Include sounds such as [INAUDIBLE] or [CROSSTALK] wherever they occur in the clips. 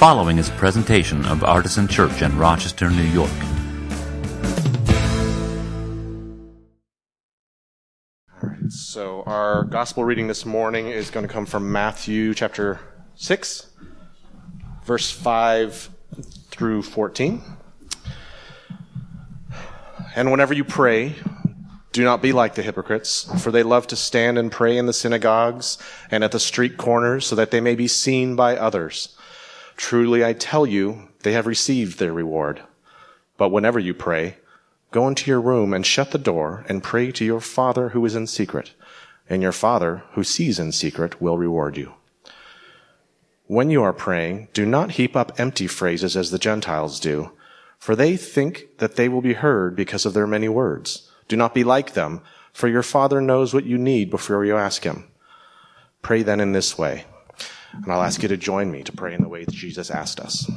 following is a presentation of Artisan Church in Rochester, New York. All right, so our gospel reading this morning is going to come from Matthew chapter 6, verse 5 through 14. And whenever you pray, do not be like the hypocrites, for they love to stand and pray in the synagogues and at the street corners so that they may be seen by others. Truly I tell you, they have received their reward. But whenever you pray, go into your room and shut the door and pray to your Father who is in secret, and your Father who sees in secret will reward you. When you are praying, do not heap up empty phrases as the Gentiles do, for they think that they will be heard because of their many words. Do not be like them, for your Father knows what you need before you ask Him. Pray then in this way. And I'll ask you to join me to pray in the way that Jesus asked us.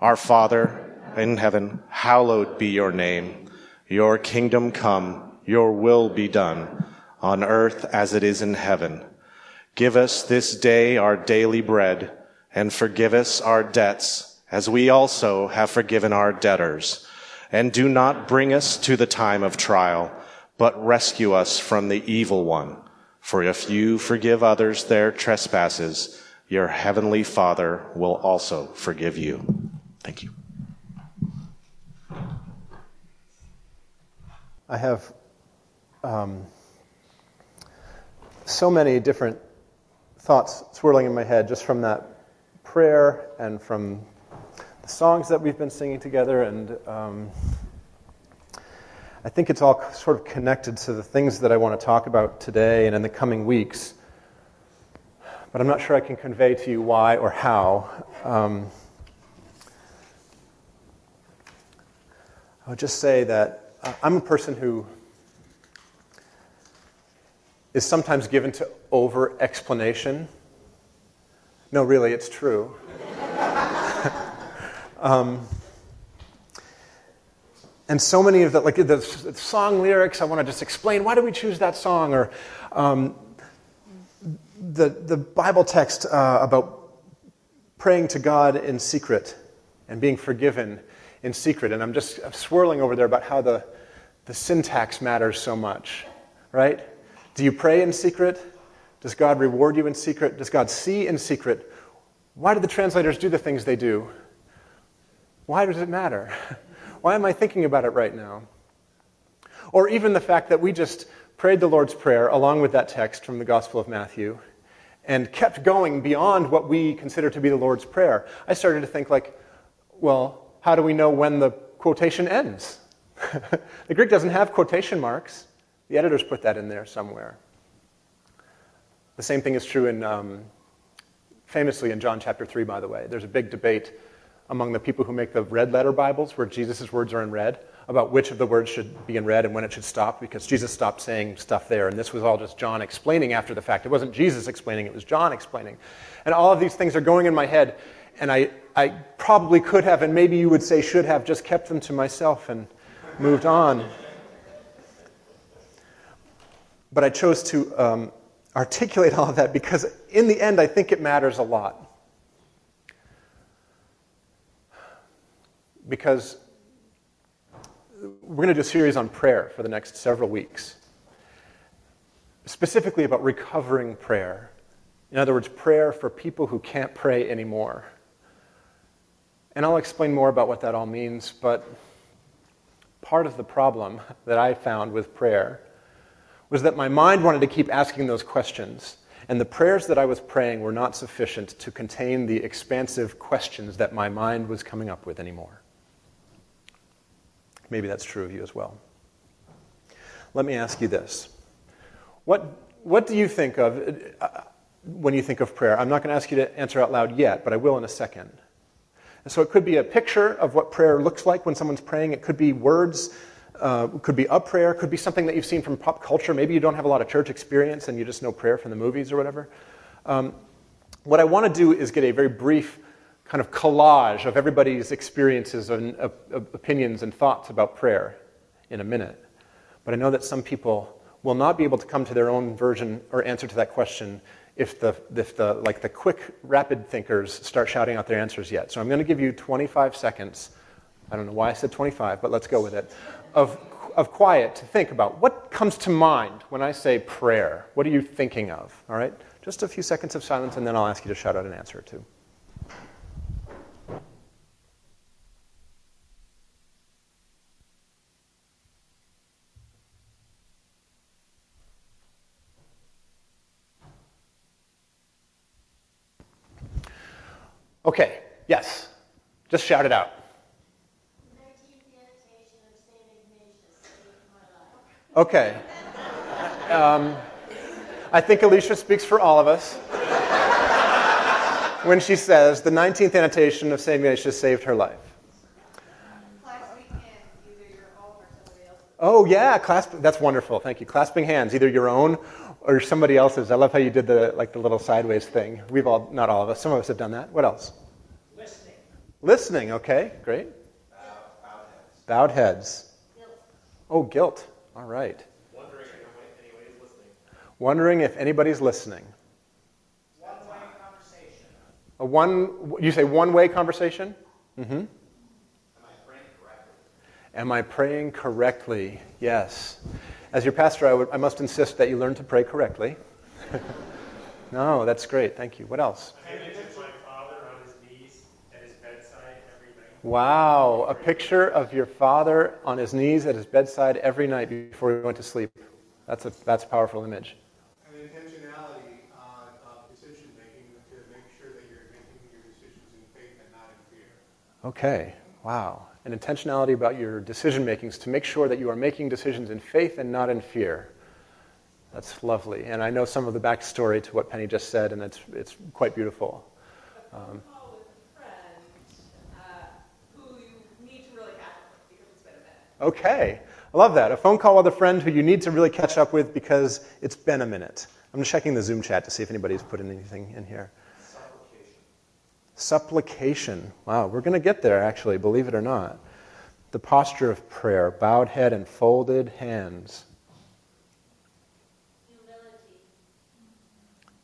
Our Father in heaven, hallowed be your name. Your kingdom come, your will be done, on earth as it is in heaven. Give us this day our daily bread, and forgive us our debts, as we also have forgiven our debtors. And do not bring us to the time of trial, but rescue us from the evil one. For if you forgive others their trespasses, your heavenly Father will also forgive you. Thank you. I have um, so many different thoughts swirling in my head just from that prayer and from the songs that we've been singing together. And um, I think it's all sort of connected to the things that I want to talk about today and in the coming weeks. But I'm not sure I can convey to you why or how. Um, I would just say that uh, I'm a person who is sometimes given to over explanation. No, really, it's true. [LAUGHS] um, and so many of the like the, song lyrics, I want to just explain why do we choose that song, or um, the the Bible text uh, about praying to God in secret and being forgiven in secret. And I'm just swirling over there about how the the syntax matters so much, right? Do you pray in secret? Does God reward you in secret? Does God see in secret? Why do the translators do the things they do? Why does it matter? [LAUGHS] Why am I thinking about it right now? Or even the fact that we just prayed the Lord's Prayer along with that text from the Gospel of Matthew and kept going beyond what we consider to be the Lord's Prayer. I started to think, like, well, how do we know when the quotation ends? [LAUGHS] the Greek doesn't have quotation marks. The editors put that in there somewhere. The same thing is true in, um, famously in John chapter 3, by the way. There's a big debate among the people who make the red letter Bibles, where Jesus' words are in red, about which of the words should be in red and when it should stop, because Jesus stopped saying stuff there. And this was all just John explaining after the fact. It wasn't Jesus explaining, it was John explaining. And all of these things are going in my head, and I, I probably could have, and maybe you would say should have, just kept them to myself and moved on. But I chose to um, articulate all of that because, in the end, I think it matters a lot. Because we're going to do a series on prayer for the next several weeks, specifically about recovering prayer. In other words, prayer for people who can't pray anymore. And I'll explain more about what that all means, but part of the problem that I found with prayer was that my mind wanted to keep asking those questions, and the prayers that I was praying were not sufficient to contain the expansive questions that my mind was coming up with anymore. Maybe that's true of you as well. Let me ask you this. What, what do you think of uh, when you think of prayer? I'm not going to ask you to answer out loud yet, but I will in a second. And so it could be a picture of what prayer looks like when someone's praying. It could be words, uh, could be a prayer, could be something that you've seen from pop culture. Maybe you don't have a lot of church experience and you just know prayer from the movies or whatever. Um, what I want to do is get a very brief kind of collage of everybody's experiences and uh, opinions and thoughts about prayer in a minute. But I know that some people will not be able to come to their own version or answer to that question if the, if the, like the quick, rapid thinkers start shouting out their answers yet. So I'm going to give you 25 seconds. I don't know why I said 25, but let's go with it. Of, of quiet to think about what comes to mind when I say prayer. What are you thinking of? All right? Just a few seconds of silence, and then I'll ask you to shout out an answer or two. Okay, yes. Just shout it out. Okay. Um, I think Alicia speaks for all of us when she says the 19th annotation of St. Ignatius saved her life. Clasping hands, either your own or somebody else's. Oh, yeah, clasp, that's wonderful. Thank you. Clasping hands, either your own or somebody else's. I love how you did the like the little sideways thing. We've all, not all of us, some of us have done that. What else? Listening. Listening, okay, great. Bow, bowed heads. Bowed heads. Guilt. Oh, guilt. All right. Wondering if anybody's listening. Wondering if anybody's listening. One-way conversation. A one, you say one-way conversation? Mm-hmm. Am I praying correctly? Am I praying correctly? Yes. As your pastor, I, would, I must insist that you learn to pray correctly. [LAUGHS] no, that's great. Thank you. What else? I mentioned my father on his knees at his bedside every night. Wow, a picture of your father on his knees at his bedside every night before he went to sleep. That's a, that's a powerful image. And intentionality on uh, decision making to make sure that you're making your decisions in faith and not in fear. Okay, wow. And intentionality about your decision makings to make sure that you are making decisions in faith and not in fear. That's lovely. And I know some of the backstory to what Penny just said, and it's, it's quite beautiful. Um, call with a friend who you need to really catch up with because it's been a minute. Okay, I love that. A phone call with a friend who you need to really catch up with because it's been a minute. I'm checking the Zoom chat to see if anybody's put in anything in here. Supplication. Wow, we're going to get there, actually, believe it or not. The posture of prayer, bowed head and folded hands. Humility.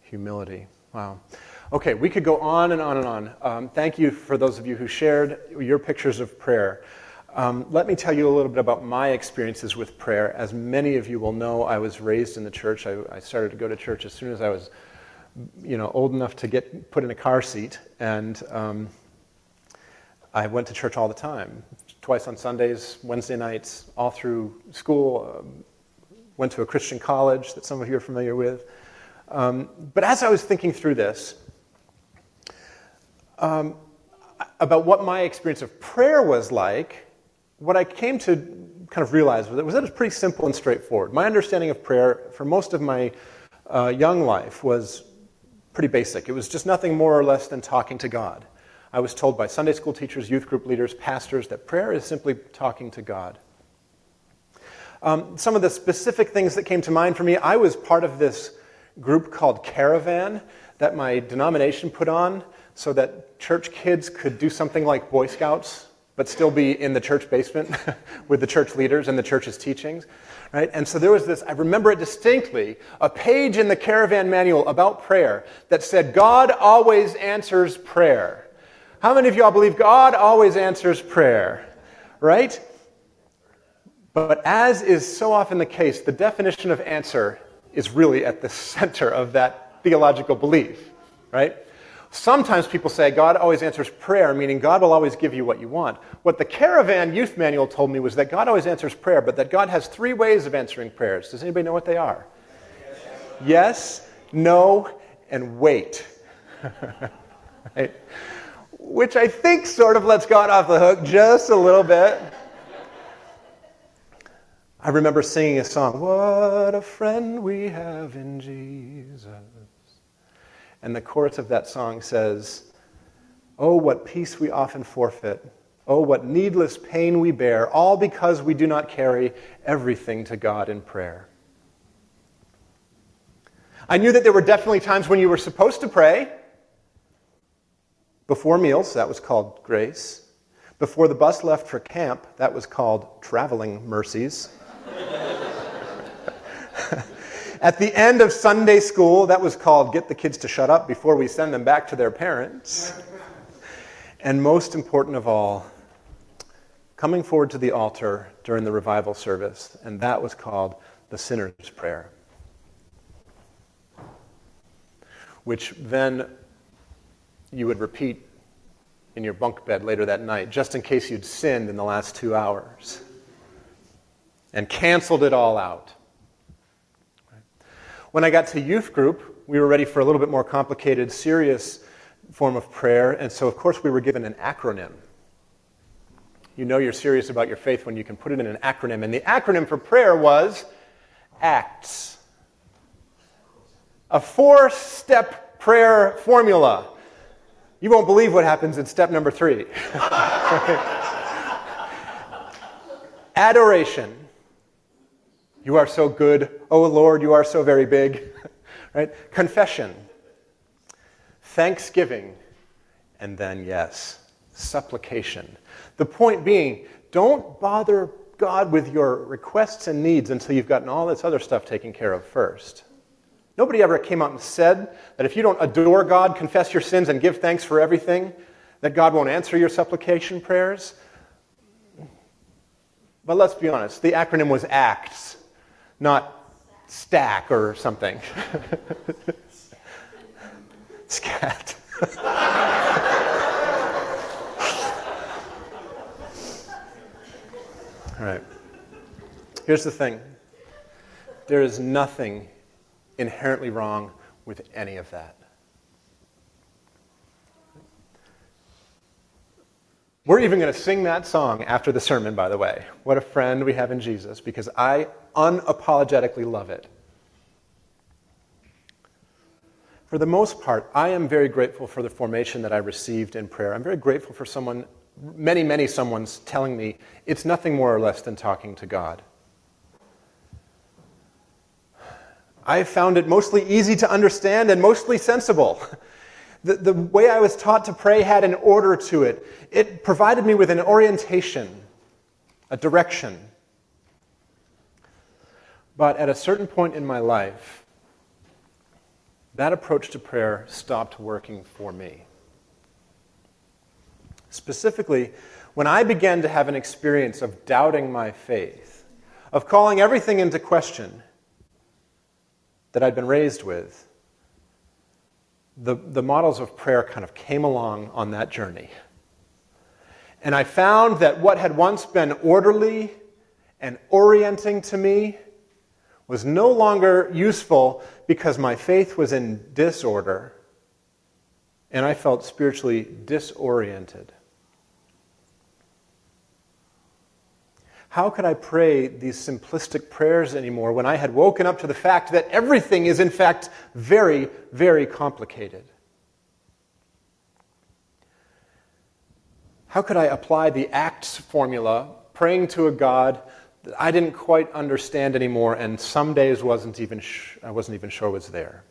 Humility. Wow. Okay, we could go on and on and on. Um, thank you for those of you who shared your pictures of prayer. Um, let me tell you a little bit about my experiences with prayer. As many of you will know, I was raised in the church. I, I started to go to church as soon as I was, you know, old enough to get put in a car seat, and um, I went to church all the time, twice on Sundays, Wednesday nights, all through school. Um, went to a Christian college that some of you are familiar with. Um, but as I was thinking through this, um, about what my experience of prayer was like, what I came to kind of realize was that, was that it was pretty simple and straightforward. My understanding of prayer for most of my uh, young life was pretty basic. It was just nothing more or less than talking to God. I was told by Sunday school teachers, youth group leaders, pastors that prayer is simply talking to God. Um, some of the specific things that came to mind for me I was part of this group called Caravan that my denomination put on so that church kids could do something like Boy Scouts, but still be in the church basement [LAUGHS] with the church leaders and the church's teachings. Right? And so there was this, I remember it distinctly, a page in the Caravan manual about prayer that said, God always answers prayer. How many of y'all believe God always answers prayer? Right? But as is so often the case, the definition of answer is really at the [LAUGHS] center of that theological belief, right? Sometimes people say God always answers prayer, meaning God will always give you what you want. What the Caravan Youth Manual told me was that God always answers prayer, but that God has three ways of answering prayers. Does anybody know what they are? Yes, no, and wait. [LAUGHS] right? Which I think sort of lets God off the hook just a little bit. I remember singing a song, What a friend we have in Jesus. And the chorus of that song says, Oh, what peace we often forfeit. Oh, what needless pain we bear, all because we do not carry everything to God in prayer. I knew that there were definitely times when you were supposed to pray. Before meals, that was called grace. Before the bus left for camp, that was called traveling mercies. [LAUGHS] At the end of Sunday school, that was called Get the Kids to Shut Up Before We Send Them Back to Their Parents. And most important of all, coming forward to the altar during the revival service, and that was called the Sinner's Prayer. Which then you would repeat in your bunk bed later that night, just in case you'd sinned in the last two hours and canceled it all out. When I got to youth group, we were ready for a little bit more complicated, serious form of prayer, and so of course we were given an acronym. You know you're serious about your faith when you can put it in an acronym, and the acronym for prayer was ACTS. A four step prayer formula. You won't believe what happens in step number three. [LAUGHS] Adoration. You are so good. Oh Lord, you are so very big. [LAUGHS] right? Confession. Thanksgiving. And then, yes, supplication. The point being, don't bother God with your requests and needs until you've gotten all this other stuff taken care of first. Nobody ever came out and said that if you don't adore God, confess your sins, and give thanks for everything, that God won't answer your supplication prayers. But let's be honest, the acronym was ACTS, not STACK or something. [LAUGHS] Scat. [LAUGHS] All right. Here's the thing there is nothing inherently wrong with any of that. We're even going to sing that song after the sermon, by the way. What a friend we have in Jesus, because I unapologetically love it. For the most part, I am very grateful for the formation that I received in prayer. I'm very grateful for someone, many, many someone's telling me it's nothing more or less than talking to God. I found it mostly easy to understand and mostly sensible. [LAUGHS] The, the way I was taught to pray had an order to it. It provided me with an orientation, a direction. But at a certain point in my life, that approach to prayer stopped working for me. Specifically, when I began to have an experience of doubting my faith, of calling everything into question that I'd been raised with, the, the models of prayer kind of came along on that journey. And I found that what had once been orderly and orienting to me was no longer useful because my faith was in disorder and I felt spiritually disoriented. How could I pray these simplistic prayers anymore when I had woken up to the fact that everything is, in fact, very, very complicated? How could I apply the ACTS formula, praying to a God that I didn't quite understand anymore and some days wasn't even sh- I wasn't even sure was there?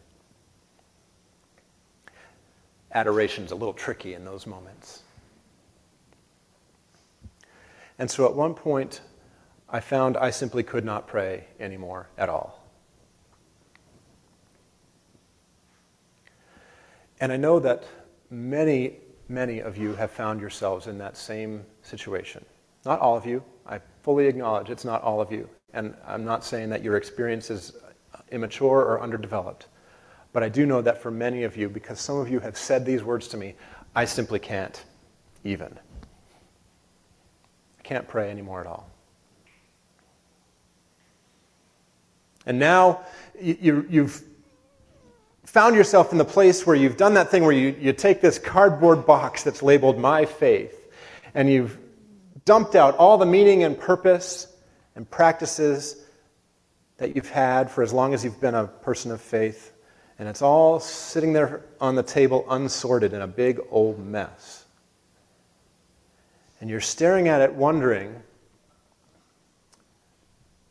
Adoration's a little tricky in those moments. And so at one point, I found I simply could not pray anymore at all. And I know that many, many of you have found yourselves in that same situation. Not all of you. I fully acknowledge it's not all of you. And I'm not saying that your experience is immature or underdeveloped. But I do know that for many of you, because some of you have said these words to me, I simply can't even. I can't pray anymore at all. And now you, have found yourself in the place where you've done that thing where you, you take this cardboard box that's labeled My Faith, and you've dumped out all the meaning and purpose and practices that you've had for as long as you've been a person of faith. And it's all sitting there on the table unsorted in a big old mess. And you're staring at it wondering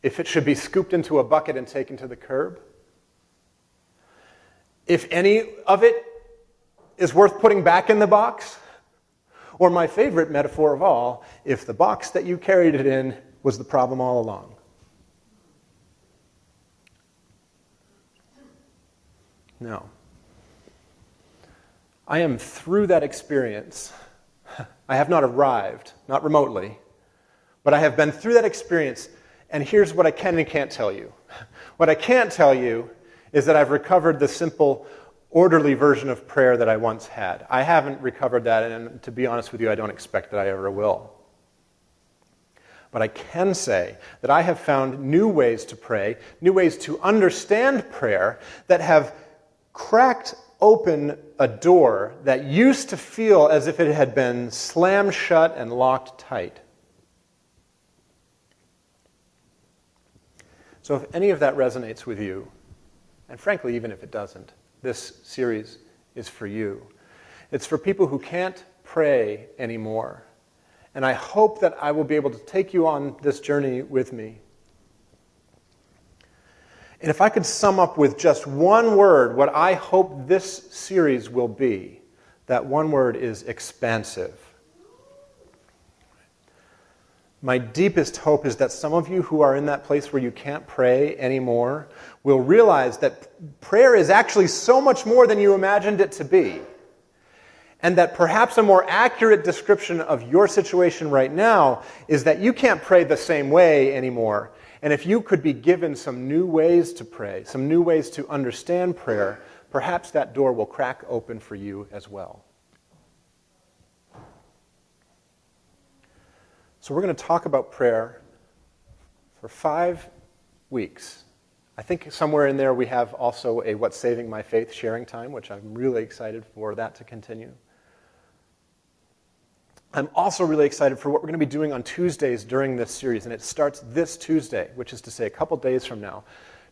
if it should be scooped into a bucket and taken to the curb, if any of it is worth putting back in the box, or my favorite metaphor of all, if the box that you carried it in was the problem all along. No. I am through that experience. [LAUGHS] I have not arrived, not remotely, but I have been through that experience, and here's what I can and can't tell you. What I can't tell you is that I've recovered the simple, orderly version of prayer that I once had. I haven't recovered that, and to be honest with you, I don't expect that I ever will. But I can say that I have found new ways to pray, new ways to understand prayer that have cracked open a door that used to feel as if it had been slammed shut and locked tight. So, if any of that resonates with you, and frankly, even if it doesn't, this series is for you. It's for people who can't pray anymore. And I hope that I will be able to take you on this journey with me. And if I could sum up with just one word what I hope this series will be, that one word is expansive. My deepest hope is that some of you who are in that place where you can't pray anymore will realize that prayer is actually so much more than you imagined it to be. And that perhaps a more accurate description of your situation right now is that you can't pray the same way anymore. And if you could be given some new ways to pray, some new ways to understand prayer, perhaps that door will crack open for you as well. So, we're going to talk about prayer for five weeks. I think somewhere in there we have also a What's Saving My Faith sharing time, which I'm really excited for that to continue. I'm also really excited for what we're going to be doing on Tuesdays during this series, and it starts this Tuesday, which is to say a couple days from now.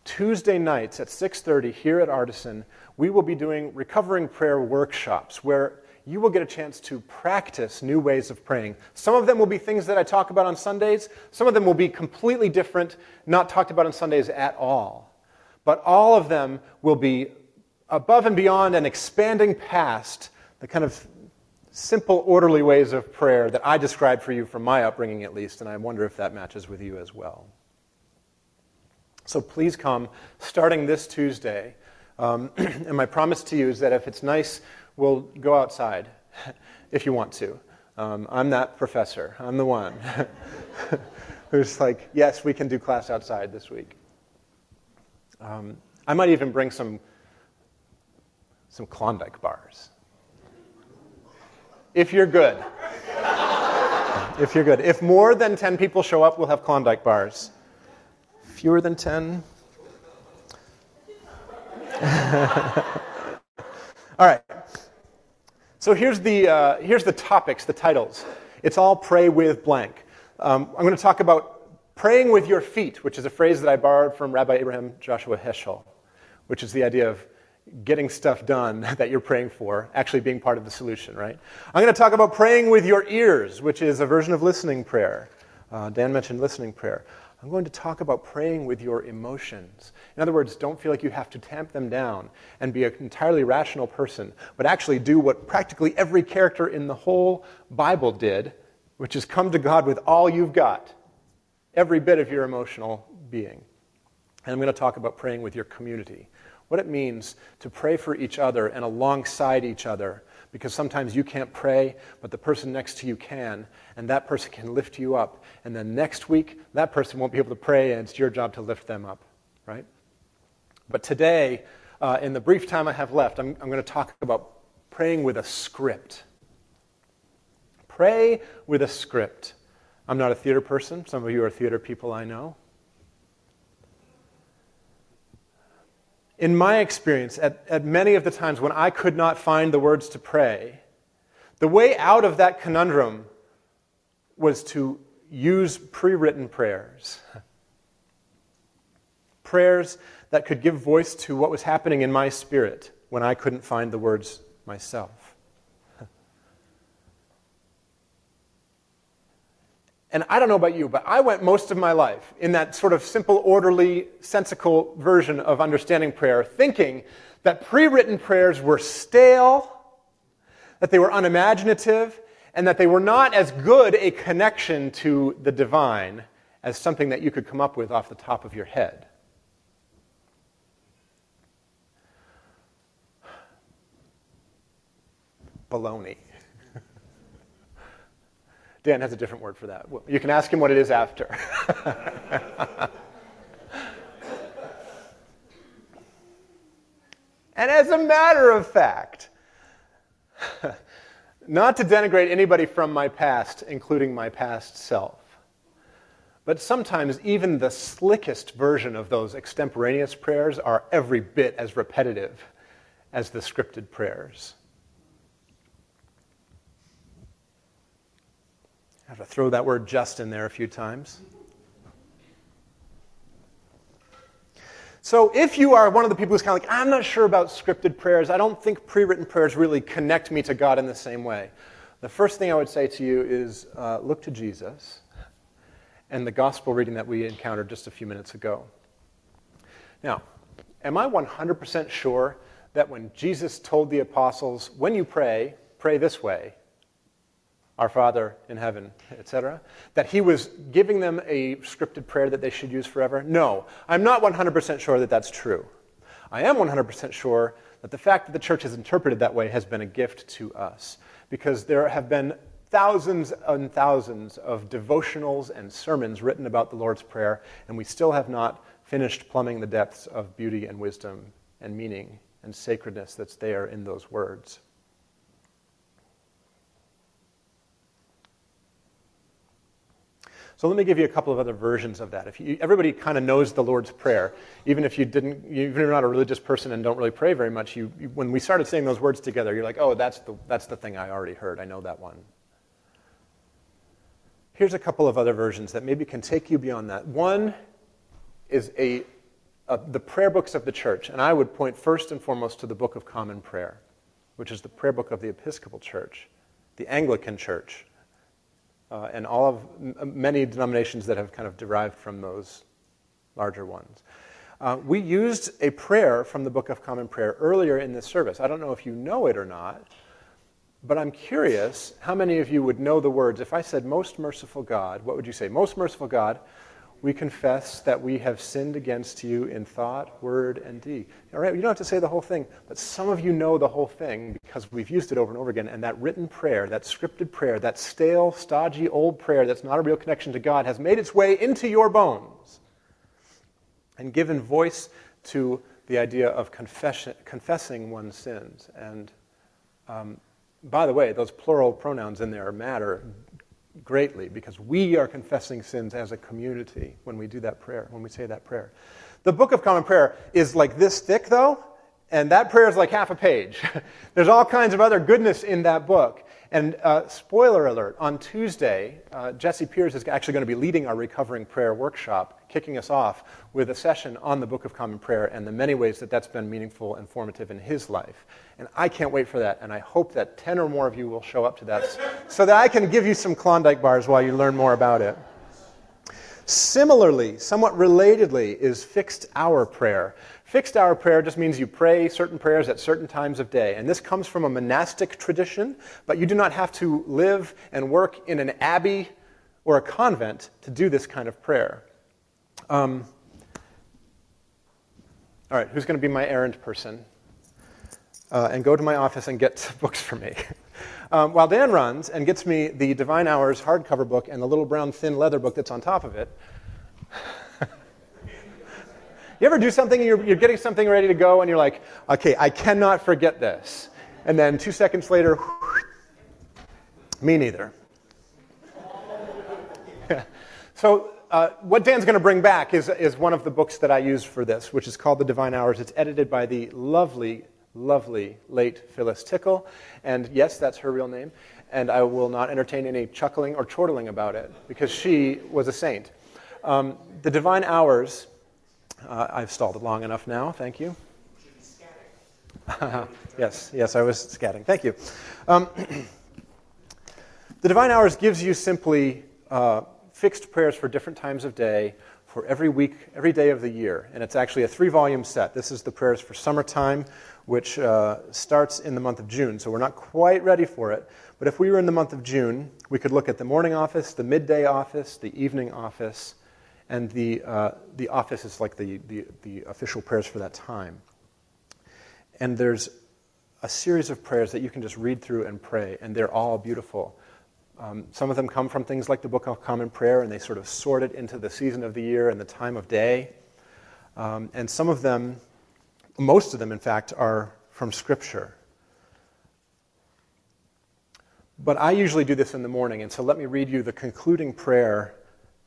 Tuesday nights at 6:30 here at Artisan, we will be doing recovering prayer workshops where you will get a chance to practice new ways of praying. Some of them will be things that I talk about on Sundays, some of them will be completely different, not talked about on Sundays at all. But all of them will be above and beyond and expanding past the kind of simple, orderly ways of prayer that I described for you from my upbringing, at least, and I wonder if that matches with you as well. So please come starting this Tuesday. Um, [CLEARS THROAT] and my promise to you is that if it's nice, we'll go outside [LAUGHS] if you want to. Um, I'm that professor. I'm the one [LAUGHS] who's like, yes, we can do class outside this week. Um, I might even bring some, some Klondike bars. If you're good. [LAUGHS] if you're good. If more than 10 people show up, we'll have Klondike bars. Fewer than 10? All right. So here's the, uh, here's the topics, the titles. It's all pray with blank. Um, I'm going to talk about praying with your feet, which is a phrase that I borrowed from Rabbi Abraham Joshua Heschel, which is the idea of getting stuff done [LAUGHS] that you're praying for, actually being part of the solution, right? I'm going to talk about praying with your ears, which is a version of listening prayer. Uh, Dan mentioned listening prayer. I'm going to talk about praying with your emotions. In other words, don't feel like you have to tamp them down and be an entirely rational person, but actually do what practically every character in the whole Bible did, which is come to God with all you've got, every bit of your emotional being. And I'm going to talk about praying with your community, what it means to pray for each other and alongside each other because sometimes you can't pray, but the person next to you can, and that person can lift you up. And then next week, that person won't be able to pray, and it's your job to lift them up, right? But today, uh, in the brief time I have left, I'm, I'm going to talk about praying with a script. Pray with a script. I'm not a theater person. Some of you are theater people, I know. In my experience, at, at many of the times when I could not find the words to pray, the way out of that conundrum was to use pre written prayers. [LAUGHS] prayers that could give voice to what was happening in my spirit when I couldn't find the words myself. And I don't know about you, but I went most of my life in that sort of simple, orderly, sensical version of understanding prayer, thinking that pre written prayers were stale, that they were unimaginative, and that they were not as good a connection to the divine as something that you could come up with off the top of your head. Baloney. Dan has a different word for that. You can ask him what it is after. [LAUGHS] and as a matter of fact, [LAUGHS] not to denigrate anybody from my past, including my past self, but sometimes even the slickest version of those extemporaneous prayers are every bit as repetitive as the scripted prayers. I have to throw that word just in there a few times. So, if you are one of the people who's kind of like, I'm not sure about scripted prayers, I don't think pre written prayers really connect me to God in the same way, the first thing I would say to you is uh, look to Jesus and the gospel reading that we encountered just a few minutes ago. Now, am I 100% sure that when Jesus told the apostles, when you pray, pray this way, our Father in heaven, etc., that he was giving them a scripted prayer that they should use forever? No, I'm not 100% sure that that's true. I am 100% sure that the fact that the church has interpreted that way has been a gift to us because there have been thousands and thousands of devotionals and sermons written about the Lord's Prayer, and we still have not finished plumbing the depths of beauty and wisdom and meaning and sacredness that's there in those words. So let me give you a couple of other versions of that. If you, everybody kind of knows the Lord's Prayer, even if you didn't, even if you're not a religious person and don't really pray very much, you, you, when we started saying those words together, you're like, oh, that's the, that's the thing I already heard. I know that one. Here's a couple of other versions that maybe can take you beyond that. One is a, a, the prayer books of the church, and I would point first and foremost to the Book of Common Prayer, which is the prayer book of the Episcopal Church, the Anglican Church, uh, and all of many denominations that have kind of derived from those larger ones. Uh, we used a prayer from the Book of Common Prayer earlier in this service. I don't know if you know it or not, but I'm curious how many of you would know the words. If I said, Most merciful God, what would you say? Most merciful God, we confess that we have sinned against you in thought, word, and deed. All right, you don't have to say the whole thing, but some of you know the whole thing because we've used it over and over again. And that written prayer, that scripted prayer, that stale, stodgy, old prayer that's not a real connection to God has made its way into your bones and given voice to the idea of confession, confessing one's sins. And um, by the way, those plural pronouns in there matter greatly because we are confessing sins as a community when we do that prayer, when we say that prayer. The Book of Common Prayer is like this thick, though, and that prayer is like half a page. [LAUGHS] There's all kinds of other goodness in that book. And uh, spoiler alert, on Tuesday, uh, Jesse Piers is actually going to be leading our Recovering Prayer workshop, kicking us off with a session on the Book of Common Prayer and the many ways that that's been meaningful and formative in his life. And I can't wait for that, and I hope that 10 or more of you will show up to that so that I can give you some Klondike bars while you learn more about it. Similarly, somewhat relatedly, is fixed hour prayer. Fixed hour prayer just means you pray certain prayers at certain times of day. And this comes from a monastic tradition, but you do not have to live and work in an abbey or a convent to do this kind of prayer. Um, all right, who's going to be my errand person? Uh, and go to my office and get [LAUGHS] books for me. Um, while Dan runs and gets me the Divine Hours hardcover book and the little brown thin leather book that's on top of it. [LAUGHS] you ever do something and you're, you're getting something ready to go and you're like, okay, I cannot forget this. And then two seconds later, [LAUGHS] me neither. [LAUGHS] so, uh, what Dan's going to bring back is, is one of the books that I use for this, which is called The Divine Hours. It's edited by the lovely lovely late Phyllis Tickle. And yes, that's her real name. And I will not entertain any chuckling or chortling about it because she was a saint. Um, the Divine Hours, uh, I've stalled it long enough now, thank you. [LAUGHS] yes, yes, I was scatting. Thank you. Um, [CLEARS THROAT] the Divine Hours gives you simply uh, fixed prayers for different times of day for every week, every day of the year. And it's actually a three volume set. This is the prayers for summertime, which uh, starts in the month of June. So we're not quite ready for it. But if we were in the month of June, we could look at the morning office, the midday office, the evening office, and the, uh, the office is like the, the, the official prayers for that time. And there's a series of prayers that you can just read through and pray, and they're all beautiful. Um, some of them come from things like the Book of Common Prayer, and they sort of sort it into the season of the year and the time of day. Um, and some of them, most of them, in fact, are from Scripture. But I usually do this in the morning, and so let me read you the concluding prayer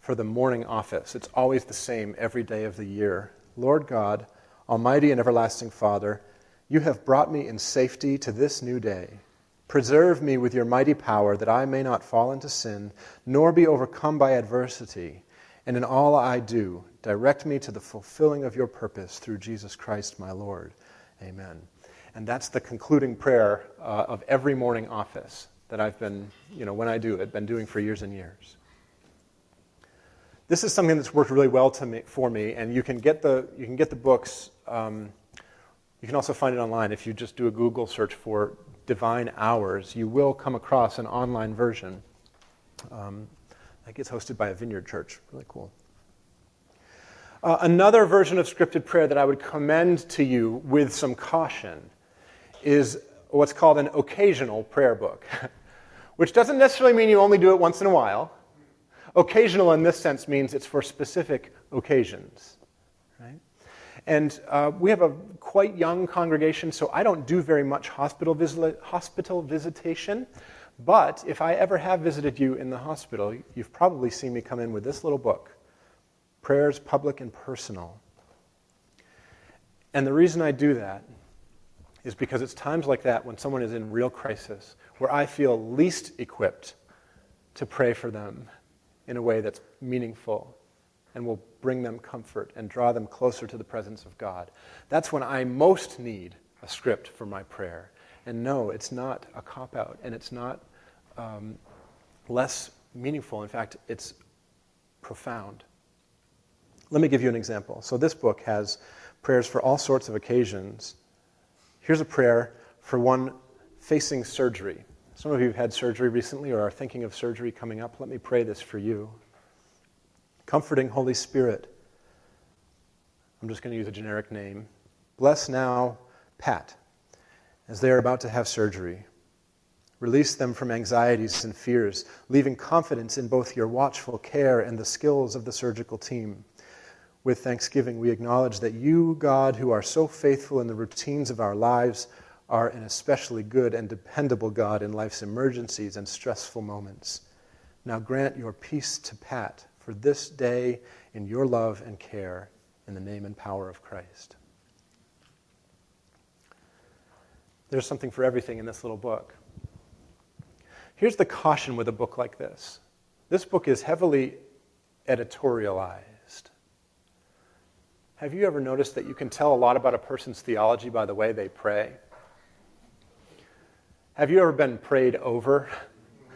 for the morning office. It's always the same every day of the year. Lord God, Almighty and everlasting Father, you have brought me in safety to this new day. Preserve me with your mighty power that I may not fall into sin, nor be overcome by adversity. And in all I do, direct me to the fulfilling of your purpose through Jesus Christ my Lord. Amen. And that's the concluding prayer uh, of every morning office that I've been, you know, when I do it, been doing for years and years. This is something that's worked really well to me, for me, and you can get the, you can get the books. Um, you can also find it online. If you just do a Google search for Divine Hours, you will come across an online version um, that gets hosted by a vineyard church. Really cool. Uh, another version of scripted prayer that I would commend to you with some caution is what's called an occasional prayer book, [LAUGHS] which doesn't necessarily mean you only do it once in a while. Occasional in this sense means it's for specific occasions. Right? And uh, we have a quite young congregation, so I don't do very much hospital, hospital visitation. But if I ever have visited you in the hospital, you've probably seen me come in with this little book Prayers, Public and Personal. And the reason I do that is because it's times like that when someone is in real crisis where I feel least equipped to pray for them in a way that's meaningful and will bring them comfort and draw them closer to the presence of God. That's when I most need a script for my prayer. And no, it's not a cop out and it's not um, less meaningful. In fact, it's profound. Let me give you an example. So, this book has prayers for all sorts of occasions. Here's a prayer for one facing surgery. Some of you have had surgery recently or are thinking of surgery coming up. Let me pray this for you. Comforting Holy Spirit, I'm just going to use a generic name. Bless now Pat as they are about to have surgery. Release them from anxieties and fears, leaving confidence in both your watchful care and the skills of the surgical team. With thanksgiving, we acknowledge that you, God, who are so faithful in the routines of our lives, are an especially good and dependable God in life's emergencies and stressful moments. Now grant your peace to Pat for this day in your love and care in the name and power of Christ. There's something for everything in this little book. Here's the caution with a book like this this book is heavily editorialized. Have you ever noticed that you can tell a lot about a person's theology by the way they pray? Have you ever been prayed over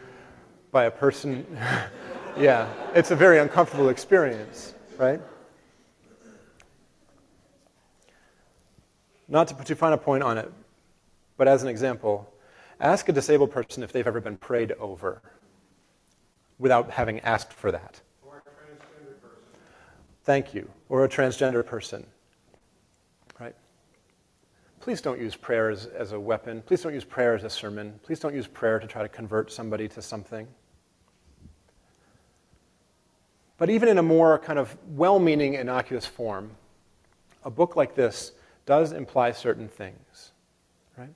[LAUGHS] by a person? Yeah, it's a very uncomfortable experience, right? Not to put too fine a point on it, but as an example, ask a disabled person if they've ever been prayed over without having asked for that. Or a transgender person. Thank you. Or a transgender person. Right? Please don't use prayer as, as a weapon. Please don't use prayer as a sermon. Please don't use prayer to try to convert somebody to something. But even in a more kind of well meaning, innocuous form, a book like this does imply certain things. Right?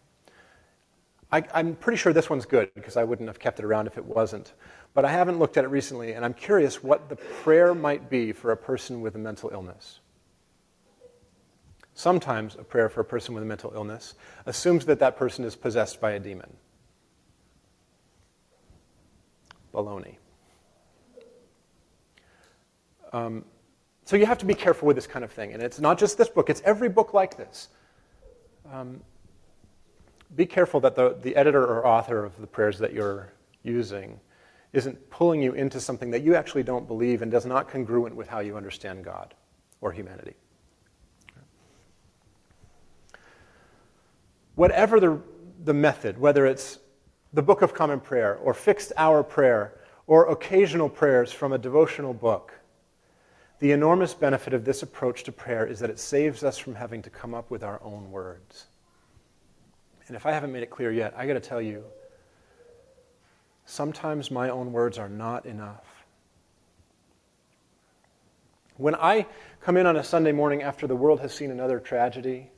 I, am pretty sure this one's good because I wouldn't have kept it around if it wasn't. But I haven't looked at it recently, and I'm curious what the prayer might be for a person with a mental illness sometimes a prayer for a person with a mental illness, assumes that that person is possessed by a demon. Baloney. Um, so you have to be careful with this kind of thing. And it's not just this book, it's every book like this. Um, be careful that the, the editor or author of the prayers that you're using isn't pulling you into something that you actually don't believe and does not congruent with how you understand God or humanity. whatever the, the method, whether it's the Book of Common Prayer or fixed hour prayer or occasional prayers from a devotional book, the enormous benefit of this approach to prayer is that it saves us from having to come up with our own words. And if I haven't made it clear yet, I got to tell you, sometimes my own words are not enough. When I come in on a Sunday morning after the world has seen another tragedy,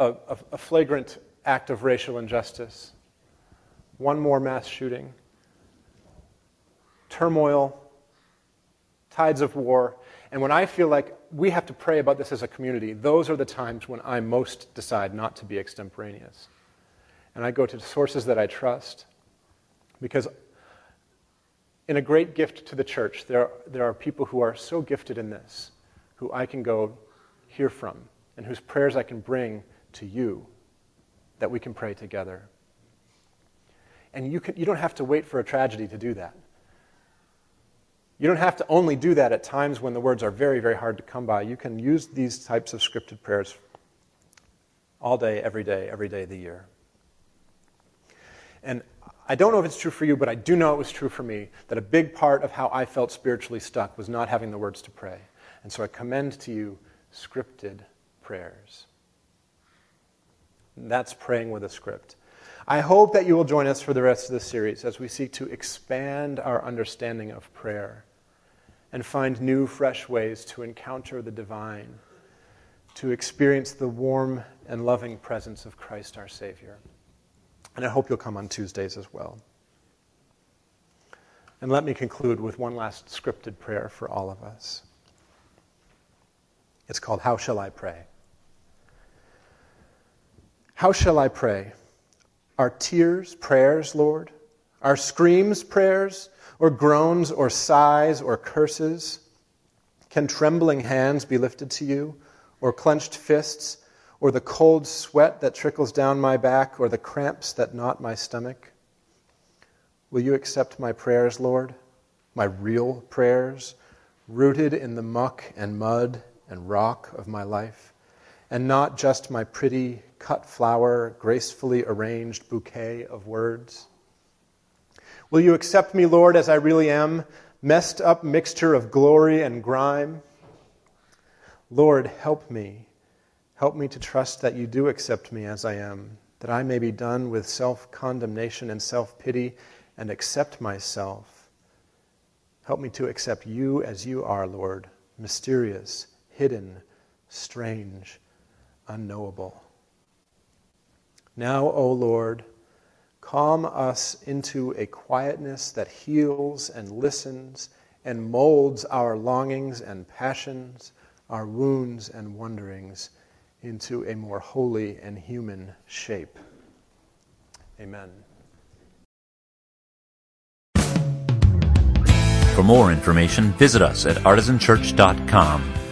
a, a, a flagrant act of racial injustice, one more mass shooting, turmoil, tides of war. And when I feel like we have to pray about this as a community, those are the times when I most decide not to be extemporaneous. And I go to sources that I trust because, in a great gift to the church, there there are people who are so gifted in this who I can go hear from and whose prayers I can bring to you that we can pray together. And you, can, you don't have to wait for a tragedy to do that. You don't have to only do that at times when the words are very, very hard to come by. You can use these types of scripted prayers all day, every day, every day of the year. And I don't know if it's true for you, but I do know it was true for me that a big part of how I felt spiritually stuck was not having the words to pray. And so I commend to you scripted prayers. That's praying with a script. I hope that you will join us for the rest of the series as we seek to expand our understanding of prayer and find new, fresh ways to encounter the divine, to experience the warm and loving presence of Christ our Savior. And I hope you'll come on Tuesdays as well. And let me conclude with one last scripted prayer for all of us. It's called How Shall I Pray? How shall I pray? Our tears prayers, Lord? Our screams prayers, or groans, or sighs, or curses? Can trembling hands be lifted to you, or clenched fists, or the cold sweat that trickles down my back, or the cramps that knot my stomach? Will you accept my prayers, Lord? My real prayers, rooted in the muck and mud and rock of my life, and not just my pretty cut flower, gracefully arranged bouquet of words? Will you accept me, Lord, as I really am, messed up mixture of glory and grime? Lord, help me. Help me to trust that you do accept me as I am, that I may be done with self condemnation and self pity and accept myself. Help me to accept you as you are, Lord, mysterious, hidden, strange, unknowable. Now, O Lord, calm us into a quietness that heals and listens and molds our longings and passions, our wounds and wonderings into a more holy and human shape. Amen. For more information, visit us at artisanchurch.com.